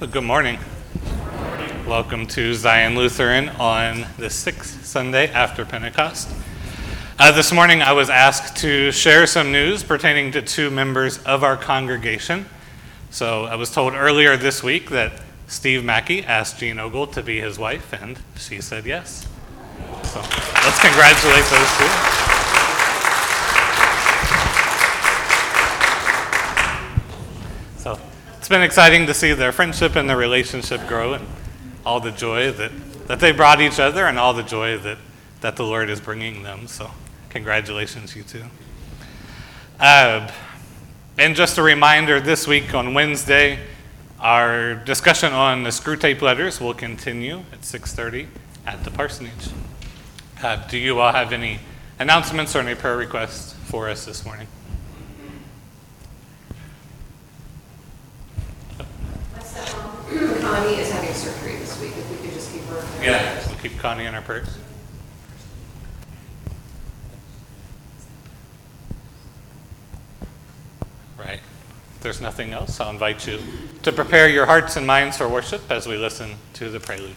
Well, good morning. Welcome to Zion Lutheran on the sixth Sunday after Pentecost. Uh, this morning I was asked to share some news pertaining to two members of our congregation. So I was told earlier this week that Steve Mackey asked Jean Ogle to be his wife, and she said yes. So let's congratulate those two. It's been exciting to see their friendship and their relationship grow and all the joy that, that they brought each other and all the joy that, that the Lord is bringing them. So congratulations, you two. Uh, and just a reminder, this week on Wednesday, our discussion on the Screwtape letters will continue at 6.30 at the parsonage. Uh, do you all have any announcements or any prayer requests for us this morning? Connie is having surgery this week, if we could just keep her. Yeah, we'll keep Connie in our prayers. Right. If there's nothing else, I'll invite you to prepare your hearts and minds for worship as we listen to the prelude.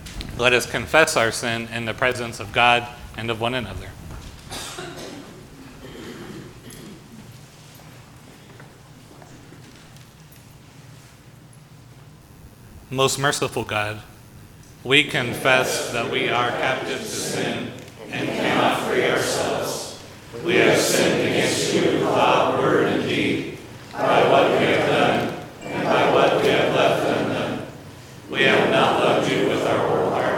Let us confess our sin in the presence of God and of one another. Most merciful God, we confess that we are captive to sin and cannot free ourselves. We have sinned against you in thought, word, and deed, by what we have done and by what we have left undone. We have not loved you with our whole heart.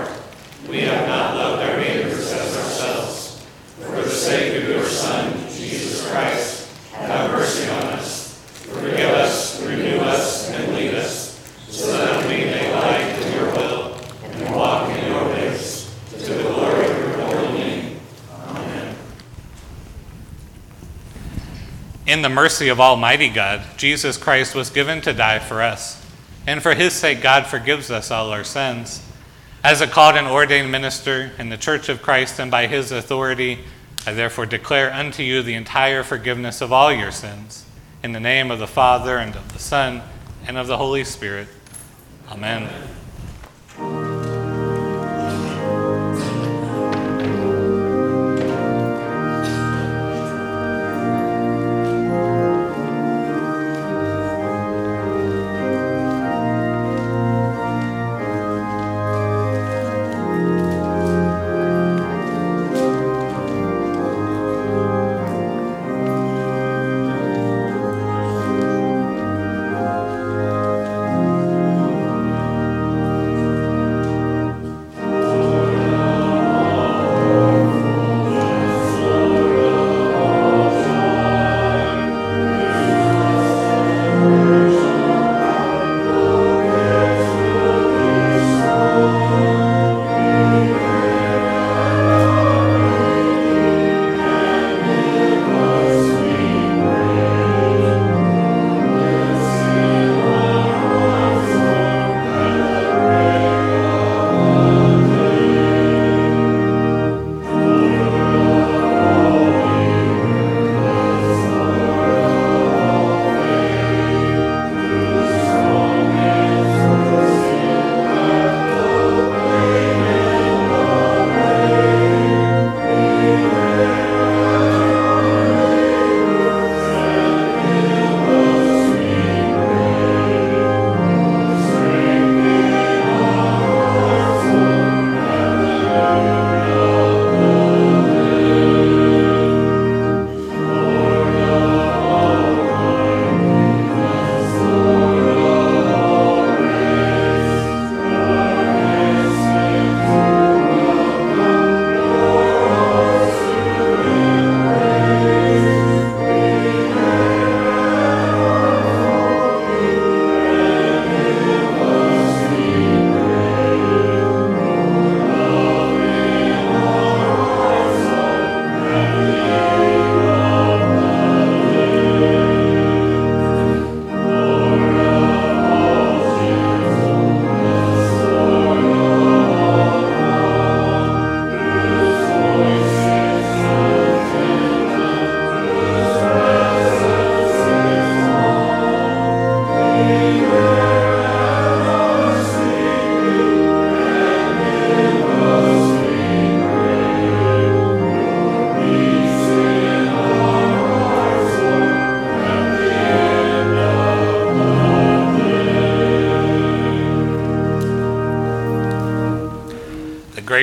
We have not loved our neighbors as ourselves. For the sake of your Son, Jesus Christ, have mercy on us. Forgive us, renew us, and lead us, so that we may lie in your will and walk in your ways, to the glory of your holy name. Amen. In the mercy of Almighty God, Jesus Christ was given to die for us. And for his sake, God forgives us all our sins. As a called and ordained minister in the Church of Christ and by his authority, I therefore declare unto you the entire forgiveness of all your sins. In the name of the Father, and of the Son, and of the Holy Spirit. Amen.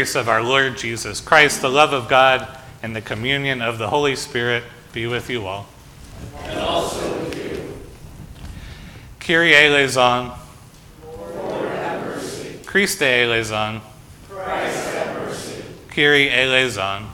Grace of our Lord Jesus Christ, the love of God, and the communion of the Holy Spirit be with you all. And also with you. Kyrie eleison. Lord, have mercy. Christe eleison. Christ, have mercy. Kyrie eleison.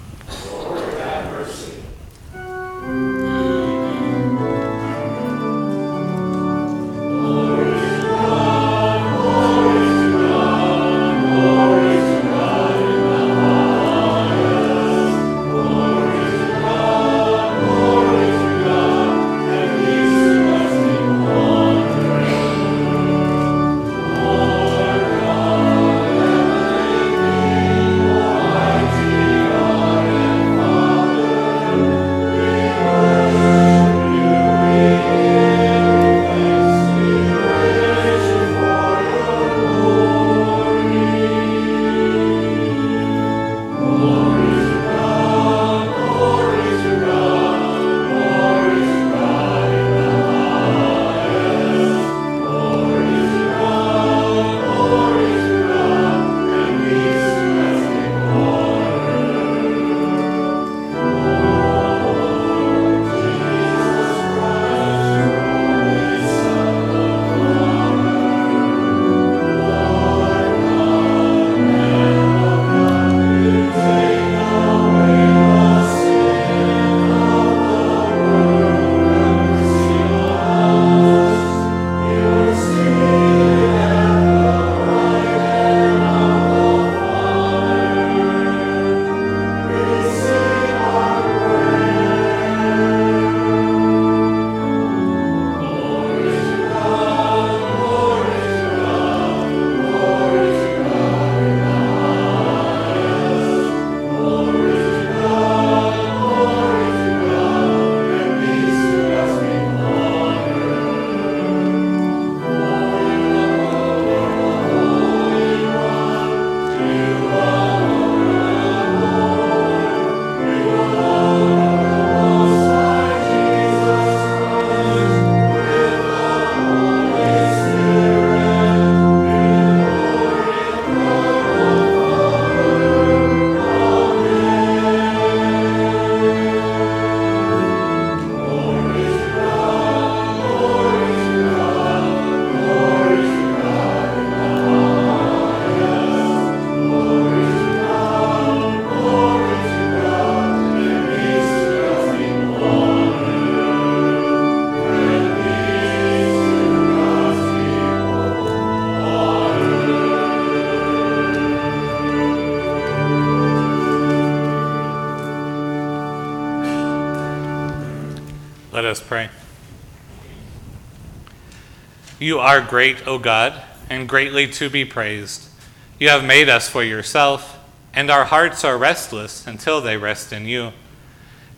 Are great, O God, and greatly to be praised. You have made us for yourself, and our hearts are restless until they rest in you.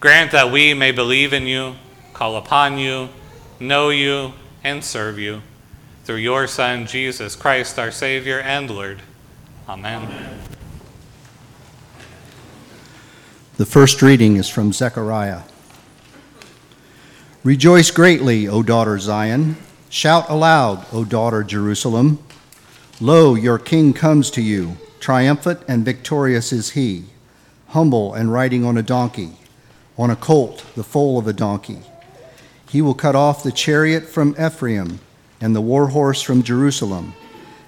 Grant that we may believe in you, call upon you, know you, and serve you. Through your Son, Jesus Christ, our Savior and Lord. Amen. Amen. The first reading is from Zechariah. Rejoice greatly, O daughter Zion. Shout aloud, O daughter Jerusalem. Lo, your king comes to you. Triumphant and victorious is he, humble and riding on a donkey, on a colt, the foal of a donkey. He will cut off the chariot from Ephraim and the war horse from Jerusalem,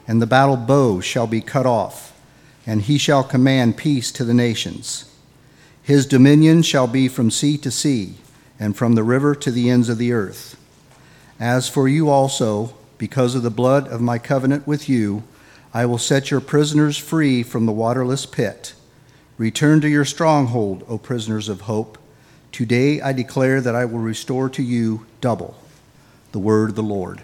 and the battle bow shall be cut off, and he shall command peace to the nations. His dominion shall be from sea to sea and from the river to the ends of the earth. As for you also, because of the blood of my covenant with you, I will set your prisoners free from the waterless pit. Return to your stronghold, O prisoners of hope. Today I declare that I will restore to you double. The word of the Lord.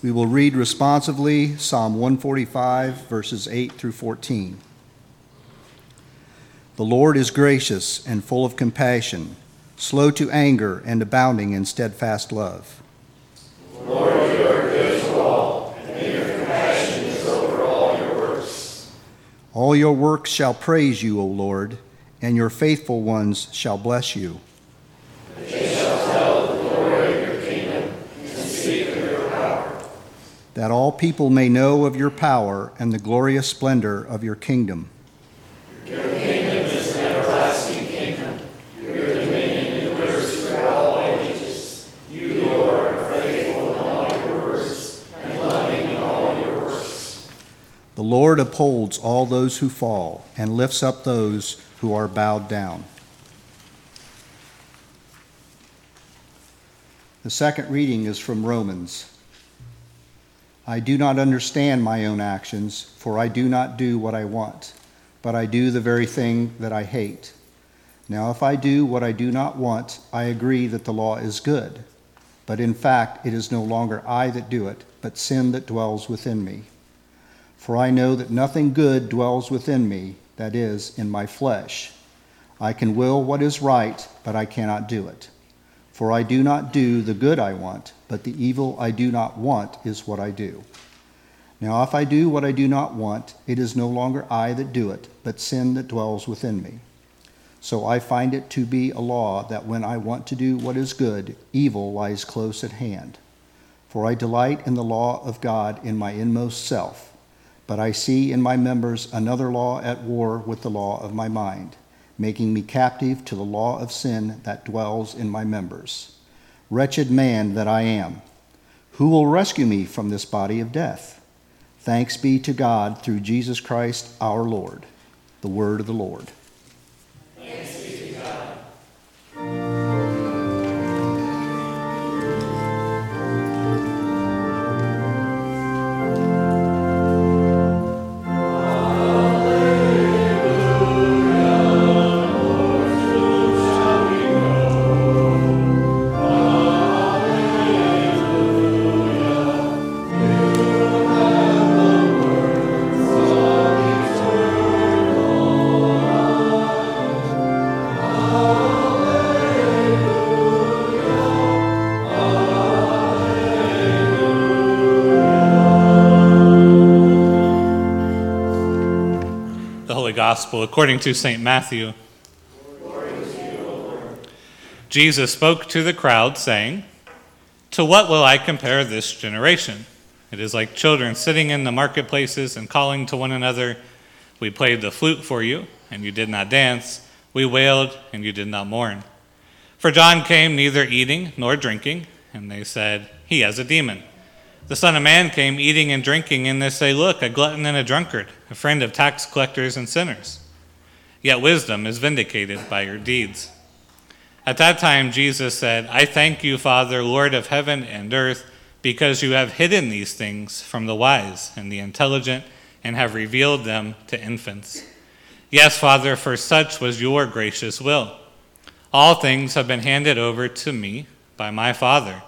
We will read responsively Psalm 145, verses 8 through 14. The Lord is gracious and full of compassion, slow to anger and abounding in steadfast love. Lord, you are good to all, and your compassion is over all your works. All your works shall praise you, O Lord, and your faithful ones shall bless you. They shall tell the glory of your kingdom and speak of your power. that all people may know of your power and the glorious splendor of your kingdom. The Lord upholds all those who fall and lifts up those who are bowed down. The second reading is from Romans. I do not understand my own actions, for I do not do what I want, but I do the very thing that I hate. Now, if I do what I do not want, I agree that the law is good. But in fact, it is no longer I that do it, but sin that dwells within me. For I know that nothing good dwells within me, that is, in my flesh. I can will what is right, but I cannot do it. For I do not do the good I want, but the evil I do not want is what I do. Now, if I do what I do not want, it is no longer I that do it, but sin that dwells within me. So I find it to be a law that when I want to do what is good, evil lies close at hand. For I delight in the law of God in my inmost self but I see in my members another law at war with the law of my mind, making me captive to the law of sin that dwells in my members. Wretched man that I am, who will rescue me from this body of death? Thanks be to God through Jesus Christ our Lord. The word of the Lord. Gospel according to St. Matthew. Jesus spoke to the crowd, saying, To what will I compare this generation? It is like children sitting in the marketplaces and calling to one another, We played the flute for you, and you did not dance. We wailed, and you did not mourn. For John came neither eating nor drinking, and they said, He has a demon. The Son of Man came eating and drinking, and they say, Look, a glutton and a drunkard, a friend of tax collectors and sinners. Yet wisdom is vindicated by your deeds. At that time, Jesus said, I thank you, Father, Lord of heaven and earth, because you have hidden these things from the wise and the intelligent, and have revealed them to infants. Yes, Father, for such was your gracious will. All things have been handed over to me by my Father.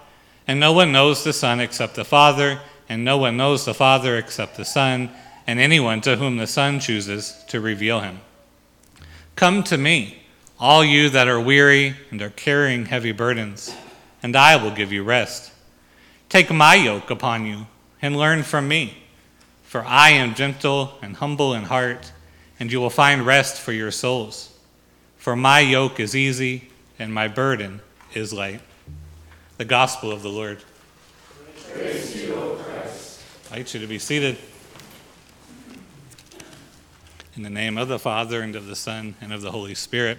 And no one knows the Son except the Father, and no one knows the Father except the Son, and anyone to whom the Son chooses to reveal him. Come to me, all you that are weary and are carrying heavy burdens, and I will give you rest. Take my yoke upon you and learn from me, for I am gentle and humble in heart, and you will find rest for your souls. For my yoke is easy and my burden is light. The Gospel of the Lord. You. I invite you to be seated. In the name of the Father, and of the Son, and of the Holy Spirit.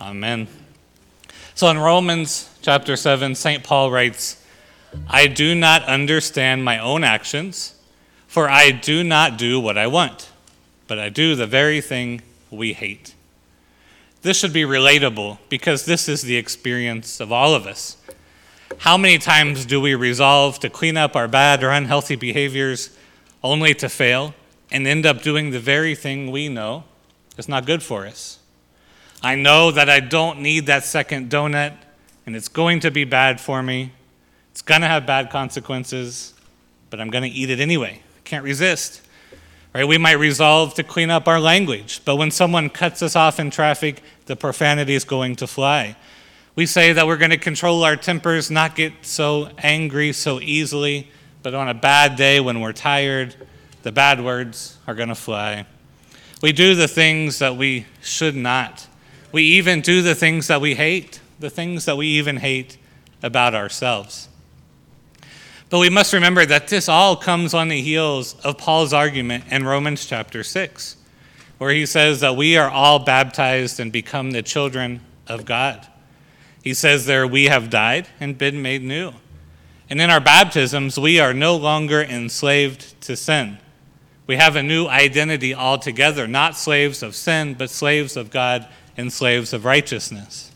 Amen. So in Romans chapter 7, St. Paul writes, I do not understand my own actions, for I do not do what I want, but I do the very thing we hate. This should be relatable because this is the experience of all of us. How many times do we resolve to clean up our bad or unhealthy behaviors only to fail and end up doing the very thing we know is not good for us? I know that I don't need that second donut and it's going to be bad for me. It's going to have bad consequences, but I'm going to eat it anyway. Can't resist. Right? We might resolve to clean up our language, but when someone cuts us off in traffic, the profanity is going to fly. We say that we're going to control our tempers, not get so angry so easily, but on a bad day when we're tired, the bad words are going to fly. We do the things that we should not. We even do the things that we hate, the things that we even hate about ourselves. But we must remember that this all comes on the heels of Paul's argument in Romans chapter 6, where he says that we are all baptized and become the children of God. He says there, we have died and been made new. And in our baptisms, we are no longer enslaved to sin. We have a new identity altogether, not slaves of sin, but slaves of God and slaves of righteousness.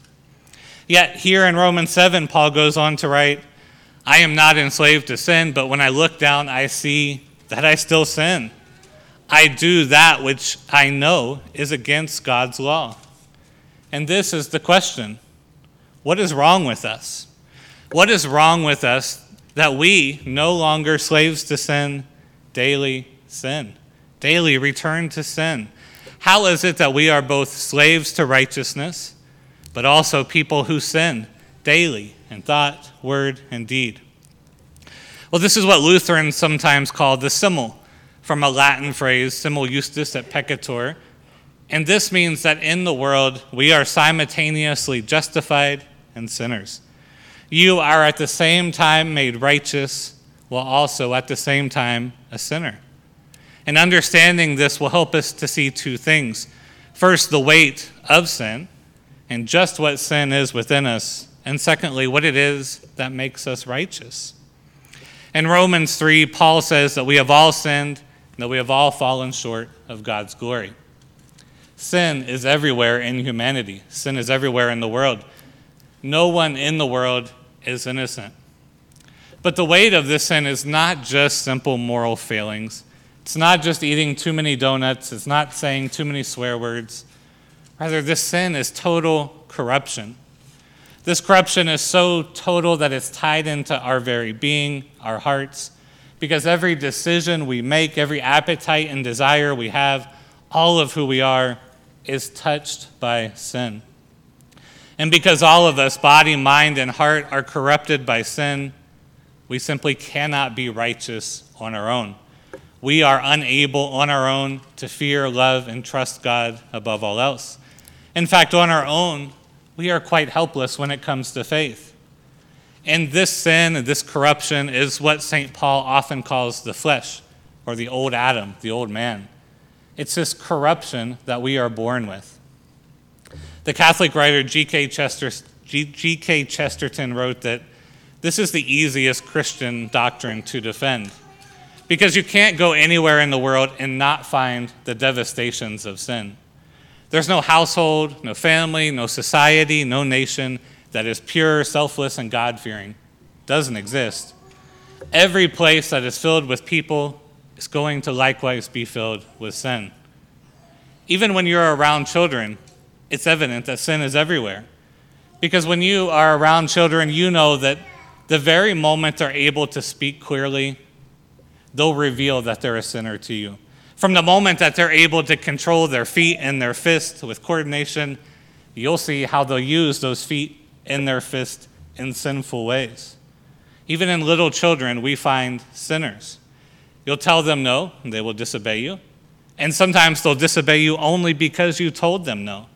Yet, here in Romans 7, Paul goes on to write, I am not enslaved to sin, but when I look down, I see that I still sin. I do that which I know is against God's law. And this is the question What is wrong with us? What is wrong with us that we, no longer slaves to sin, daily sin, daily return to sin? How is it that we are both slaves to righteousness, but also people who sin daily in thought, word, and deed? Well, this is what Lutherans sometimes call the simul, from a Latin phrase, simul justus et peccator. And this means that in the world, we are simultaneously justified and sinners. You are at the same time made righteous, while also at the same time a sinner. And understanding this will help us to see two things. First, the weight of sin, and just what sin is within us. And secondly, what it is that makes us righteous. In Romans 3, Paul says that we have all sinned and that we have all fallen short of God's glory. Sin is everywhere in humanity, sin is everywhere in the world. No one in the world is innocent. But the weight of this sin is not just simple moral failings. It's not just eating too many donuts. It's not saying too many swear words. Rather, this sin is total corruption. This corruption is so total that it's tied into our very being, our hearts, because every decision we make, every appetite and desire we have, all of who we are, is touched by sin. And because all of us, body, mind, and heart, are corrupted by sin, we simply cannot be righteous on our own. We are unable on our own to fear, love, and trust God above all else. In fact, on our own, we are quite helpless when it comes to faith. And this sin and this corruption is what St. Paul often calls the flesh, or the old Adam, the old man. It's this corruption that we are born with. The Catholic writer G.K. Chester. Chesterton wrote that this is the easiest Christian doctrine to defend because you can't go anywhere in the world and not find the devastations of sin. There's no household, no family, no society, no nation that is pure, selfless, and God fearing. Doesn't exist. Every place that is filled with people is going to likewise be filled with sin. Even when you're around children, it's evident that sin is everywhere. Because when you are around children, you know that the very moment they're able to speak clearly, they'll reveal that they're a sinner to you. From the moment that they're able to control their feet and their fists with coordination, you'll see how they'll use those feet and their fist in sinful ways. Even in little children, we find sinners. You'll tell them no, and they will disobey you. And sometimes they'll disobey you only because you told them no.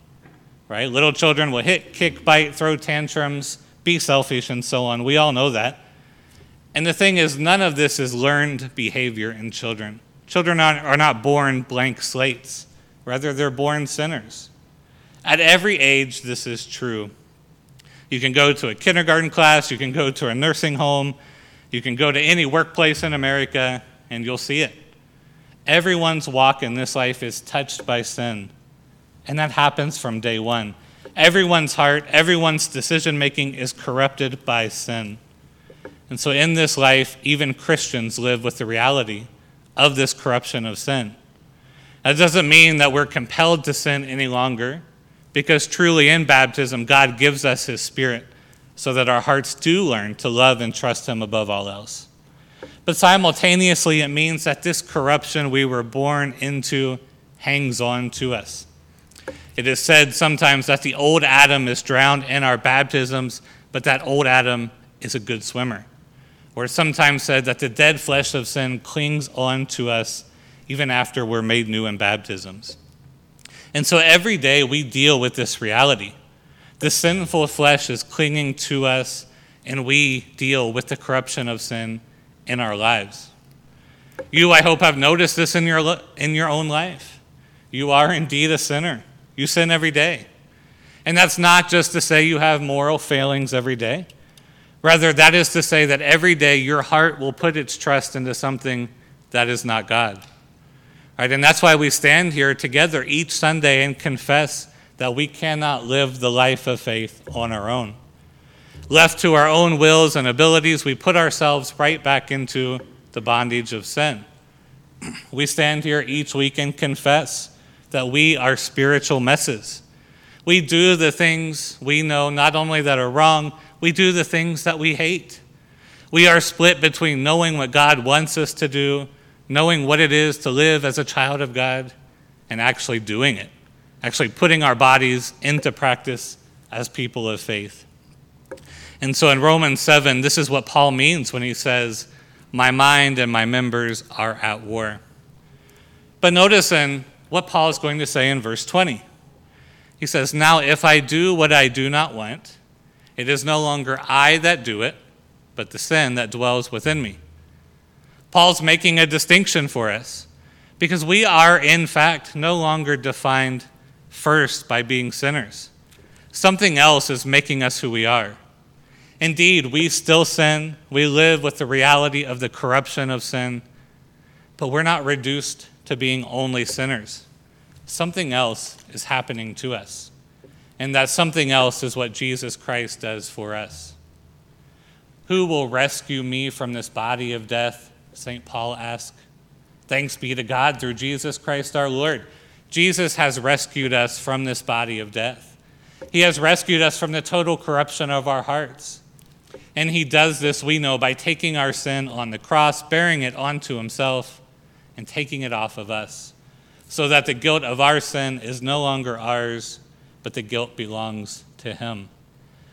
Right? Little children will hit, kick, bite, throw tantrums, be selfish, and so on. We all know that. And the thing is, none of this is learned behavior in children. Children are not born blank slates, rather, they're born sinners. At every age, this is true. You can go to a kindergarten class, you can go to a nursing home, you can go to any workplace in America, and you'll see it. Everyone's walk in this life is touched by sin, and that happens from day one. Everyone's heart, everyone's decision making is corrupted by sin. And so, in this life, even Christians live with the reality of this corruption of sin. That doesn't mean that we're compelled to sin any longer, because truly in baptism, God gives us His Spirit so that our hearts do learn to love and trust Him above all else. But simultaneously, it means that this corruption we were born into hangs on to us. It is said sometimes that the old Adam is drowned in our baptisms, but that old Adam is a good swimmer or it's sometimes said that the dead flesh of sin clings on to us even after we're made new in baptisms. And so every day we deal with this reality. The sinful flesh is clinging to us, and we deal with the corruption of sin in our lives. You, I hope, have noticed this in your, in your own life. You are indeed a sinner. You sin every day. And that's not just to say you have moral failings every day. Rather, that is to say that every day your heart will put its trust into something that is not God. Right? And that's why we stand here together each Sunday and confess that we cannot live the life of faith on our own. Left to our own wills and abilities, we put ourselves right back into the bondage of sin. We stand here each week and confess that we are spiritual messes. We do the things we know not only that are wrong, we do the things that we hate. We are split between knowing what God wants us to do, knowing what it is to live as a child of God, and actually doing it, actually putting our bodies into practice as people of faith. And so in Romans 7, this is what Paul means when he says, My mind and my members are at war. But notice in what Paul is going to say in verse 20. He says, Now if I do what I do not want, it is no longer I that do it, but the sin that dwells within me. Paul's making a distinction for us because we are, in fact, no longer defined first by being sinners. Something else is making us who we are. Indeed, we still sin. We live with the reality of the corruption of sin, but we're not reduced to being only sinners. Something else is happening to us, and that something else is what Jesus Christ does for us. Who will rescue me from this body of death? St. Paul asks. Thanks be to God through Jesus Christ our Lord. Jesus has rescued us from this body of death. He has rescued us from the total corruption of our hearts. And he does this, we know, by taking our sin on the cross, bearing it onto himself, and taking it off of us, so that the guilt of our sin is no longer ours, but the guilt belongs to him.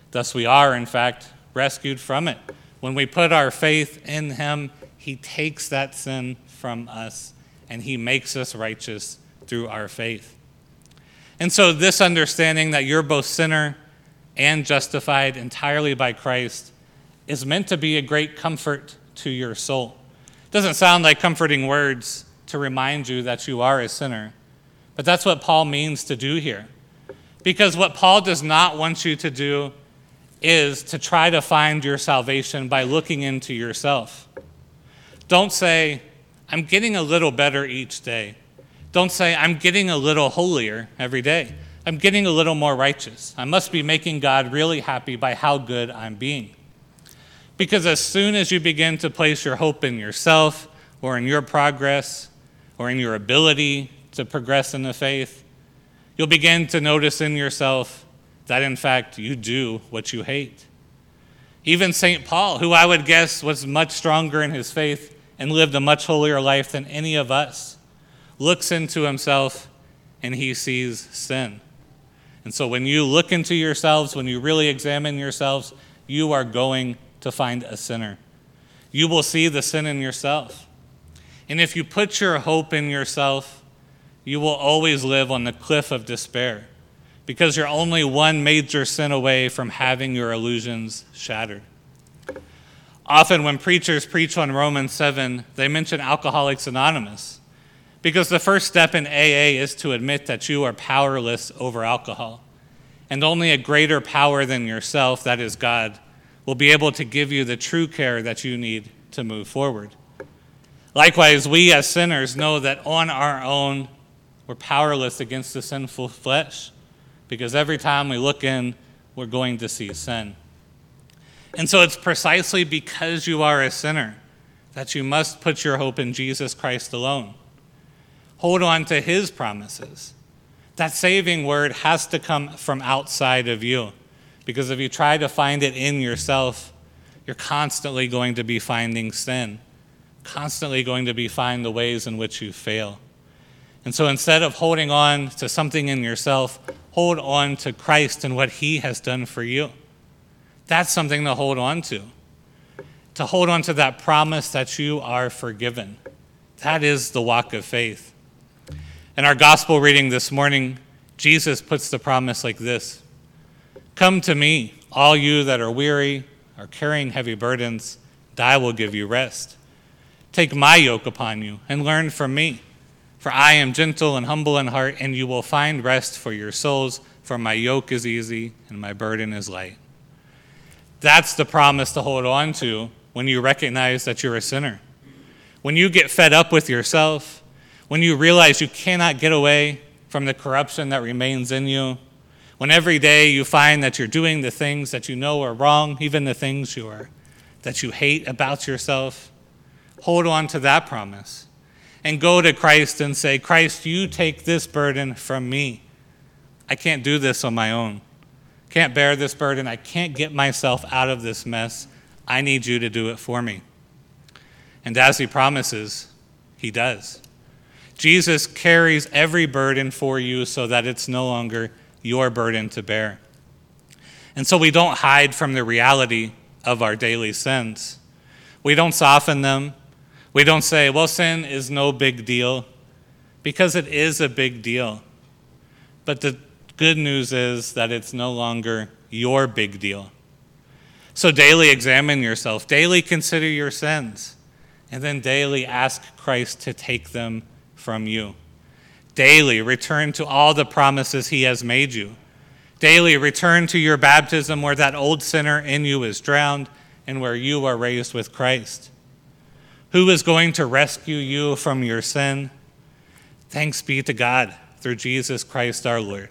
Thus, we are, in fact, rescued from it. When we put our faith in him, he takes that sin from us and he makes us righteous through our faith. And so, this understanding that you're both sinner and justified entirely by Christ is meant to be a great comfort to your soul. Doesn't sound like comforting words to remind you that you are a sinner, but that's what Paul means to do here. Because what Paul does not want you to do is to try to find your salvation by looking into yourself. Don't say, I'm getting a little better each day. Don't say, I'm getting a little holier every day. I'm getting a little more righteous. I must be making God really happy by how good I'm being. Because as soon as you begin to place your hope in yourself or in your progress or in your ability to progress in the faith, you'll begin to notice in yourself that in fact you do what you hate. Even St. Paul, who I would guess was much stronger in his faith and lived a much holier life than any of us, looks into himself and he sees sin. And so when you look into yourselves, when you really examine yourselves, you are going to find a sinner. You will see the sin in yourself. And if you put your hope in yourself, you will always live on the cliff of despair because you're only one major sin away from having your illusions shattered. Often, when preachers preach on Romans 7, they mention Alcoholics Anonymous because the first step in AA is to admit that you are powerless over alcohol. And only a greater power than yourself, that is God, will be able to give you the true care that you need to move forward. Likewise, we as sinners know that on our own, we're powerless against the sinful flesh because every time we look in, we're going to see sin. And so it's precisely because you are a sinner that you must put your hope in Jesus Christ alone. Hold on to his promises. That saving word has to come from outside of you. Because if you try to find it in yourself, you're constantly going to be finding sin, constantly going to be finding the ways in which you fail. And so instead of holding on to something in yourself, hold on to Christ and what he has done for you. That's something to hold on to. To hold on to that promise that you are forgiven. That is the walk of faith. In our gospel reading this morning, Jesus puts the promise like this Come to me, all you that are weary, are carrying heavy burdens, and I will give you rest. Take my yoke upon you and learn from me. For I am gentle and humble in heart, and you will find rest for your souls. For my yoke is easy and my burden is light. That's the promise to hold on to when you recognize that you're a sinner. When you get fed up with yourself, when you realize you cannot get away from the corruption that remains in you, when every day you find that you're doing the things that you know are wrong, even the things you are that you hate about yourself, hold on to that promise and go to Christ and say, Christ, you take this burden from me. I can't do this on my own. Can't bear this burden. I can't get myself out of this mess. I need you to do it for me. And as he promises, he does. Jesus carries every burden for you so that it's no longer your burden to bear. And so we don't hide from the reality of our daily sins. We don't soften them. We don't say, well, sin is no big deal, because it is a big deal. But the good news is that it's no longer your big deal. So daily examine yourself, daily consider your sins, and then daily ask Christ to take them from you. Daily return to all the promises he has made you. Daily return to your baptism where that old sinner in you is drowned and where you are raised with Christ. Who is going to rescue you from your sin? Thanks be to God through Jesus Christ our Lord.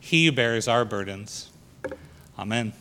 He bears our burdens. Amen.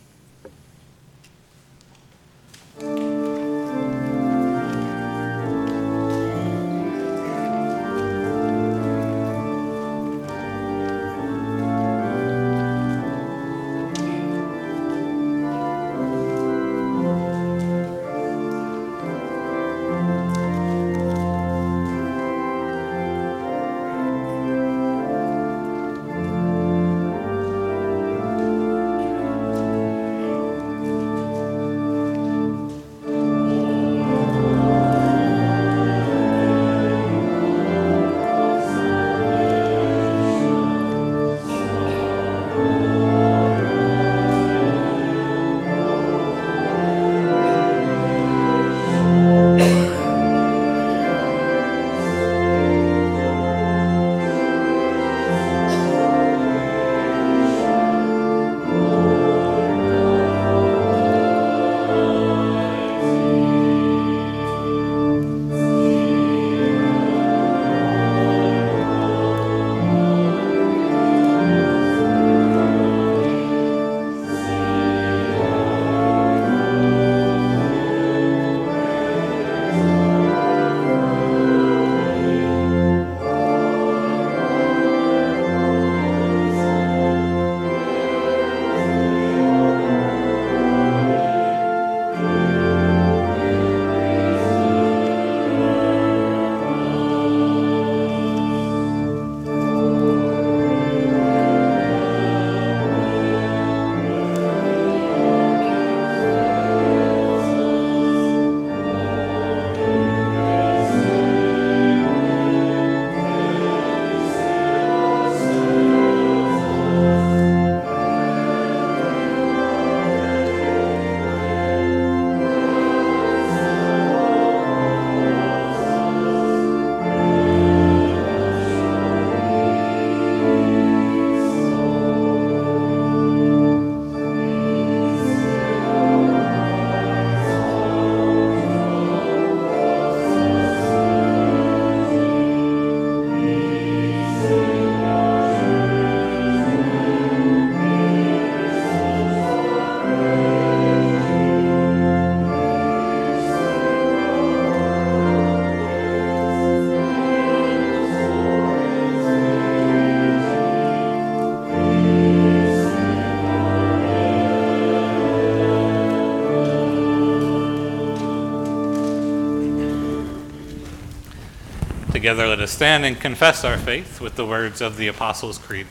Together, let us stand and confess our faith with the words of the Apostles' Creed.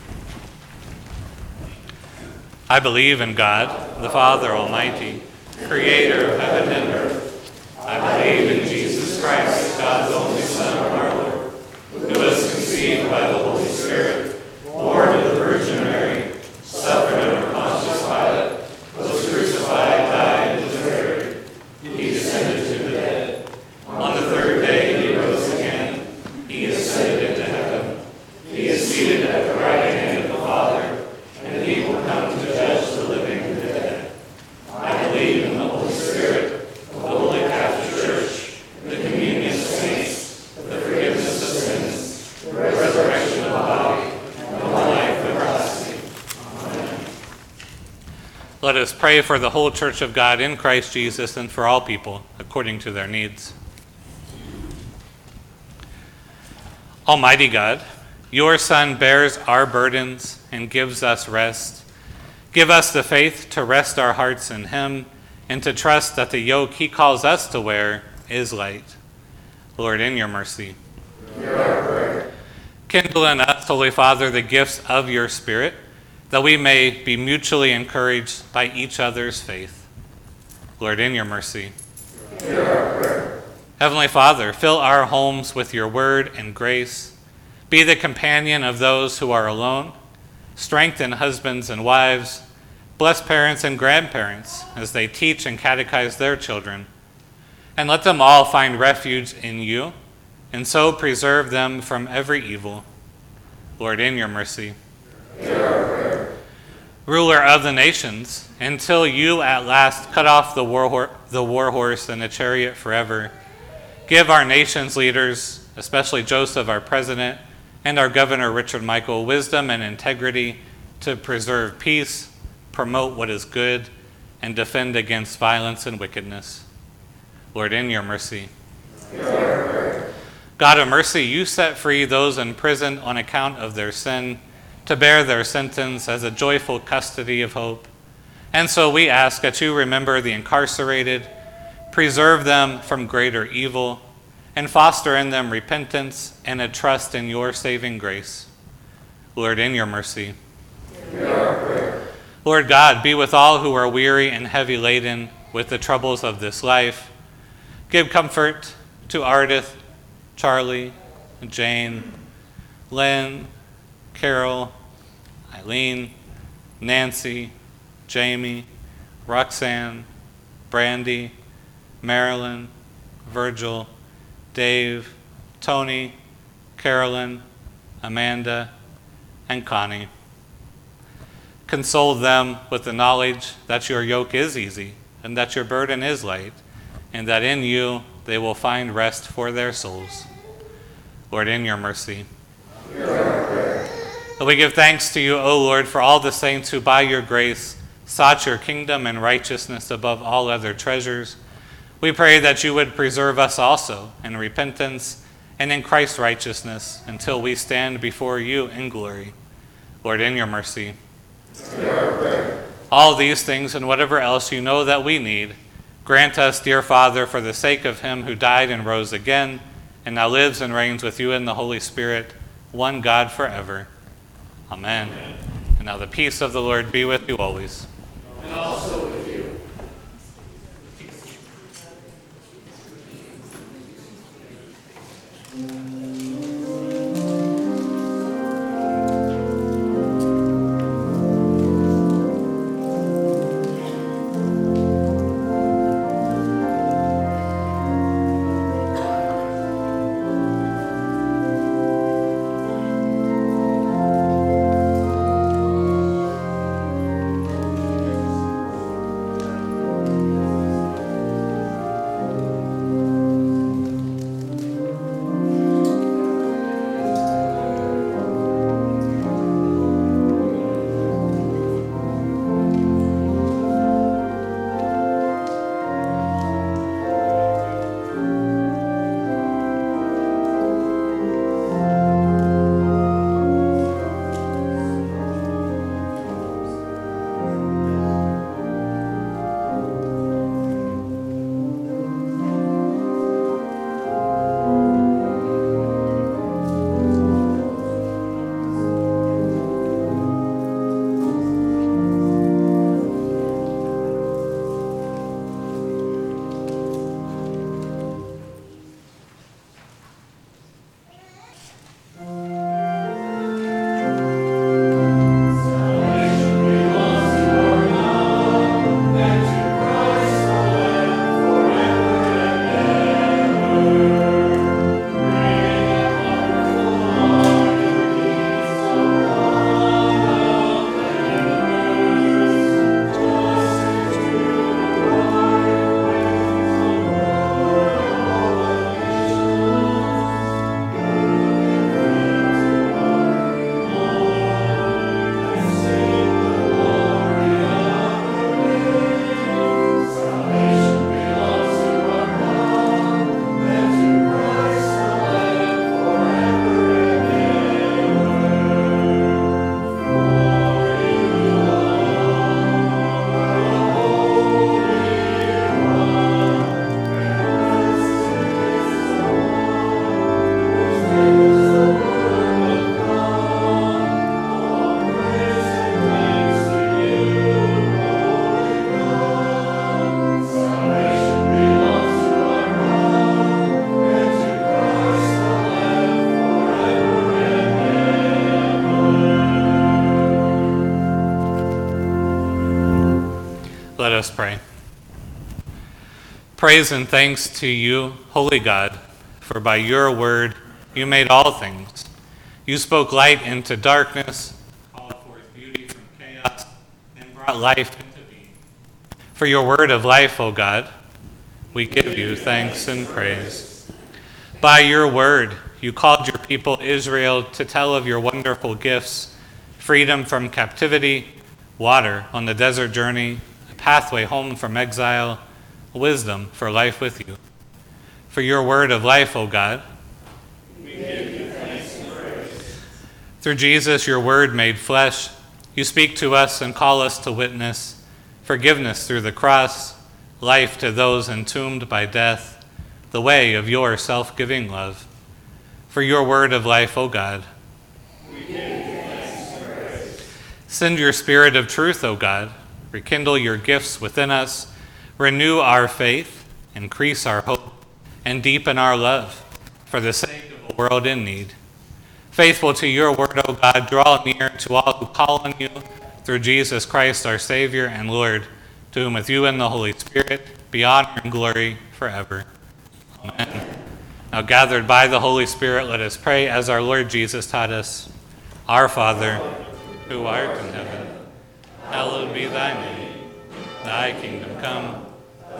I believe in God, the Father Almighty, creator of heaven and earth. I believe in Jesus Christ, God's only Son, our Lord, who was conceived by the Holy Spirit, born of the Virgin Mary, suffered under Pontius Pilate, was crucified, died, and was buried. He descended to the dead. On the third day, Let us pray for the whole church of God in Christ Jesus and for all people according to their needs. Almighty God, your Son bears our burdens and gives us rest. Give us the faith to rest our hearts in him and to trust that the yoke he calls us to wear is light. Lord, in your mercy. Kindle in us, Holy Father, the gifts of your Spirit, that we may be mutually encouraged by each other's faith. Lord, in your mercy. Heavenly Father, fill our homes with your word and grace. Be the companion of those who are alone. Strengthen husbands and wives. Bless parents and grandparents as they teach and catechize their children. And let them all find refuge in you, and so preserve them from every evil. Lord, in your mercy. Ruler of the nations, until you at last cut off the war, the war horse and the chariot forever, give our nation's leaders, especially Joseph, our president, and our governor, Richard Michael, wisdom and integrity to preserve peace, promote what is good, and defend against violence and wickedness. Lord, in your mercy. God of mercy, you set free those in prison on account of their sin to bear their sentence as a joyful custody of hope. And so we ask that you remember the incarcerated, preserve them from greater evil, and foster in them repentance and a trust in your saving grace. Lord, in your mercy. Lord God, be with all who are weary and heavy laden with the troubles of this life. Give comfort to Ardith, Charlie, Jane, Lynn, Carol, Eileen, Nancy, Jamie, Roxanne, Brandy, Marilyn, Virgil, Dave, Tony, Carolyn, Amanda, and Connie. Console them with the knowledge that your yoke is easy and that your burden is light, and that in you they will find rest for their souls. Lord, in your mercy. And we give thanks to you, O Lord, for all the saints who by your grace sought your kingdom and righteousness above all other treasures. We pray that you would preserve us also in repentance and in Christ's righteousness until we stand before you in glory. Lord, in your mercy. All these things and whatever else you know that we need, grant us, dear Father, for the sake of him who died and rose again, and now lives and reigns with you in the Holy Spirit, one God forever. Amen. And now the peace of the Lord be with you always. Praise and thanks to you, Holy God, for by your word you made all things. You spoke light into darkness, called forth beauty from chaos, and brought life into being. For your word of life, O God, we give you thanks and praise. By your word, you called your people Israel to tell of your wonderful gifts freedom from captivity, water on the desert journey, a pathway home from exile, wisdom for life with you. For your word of life, O God, Through Jesus, your word made flesh, you speak to us and call us to witness forgiveness through the cross, life to those entombed by death, the way of your self giving love. For your word of life, O God. Send your spirit of truth, O God. Rekindle your gifts within us. Renew our faith, increase our hope, and deepen our love for the sake of a world in need. Faithful to your word, O God, draw near to all who call on you through Jesus Christ, our Savior and Lord, to whom with you and the Holy Spirit be honor and glory forever. Amen. Now, gathered by the Holy Spirit, let us pray as our Lord Jesus taught us Our Father, who art in heaven, hallowed be thy name. Thy kingdom come,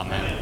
Amen.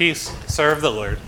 Peace. Serve the Lord.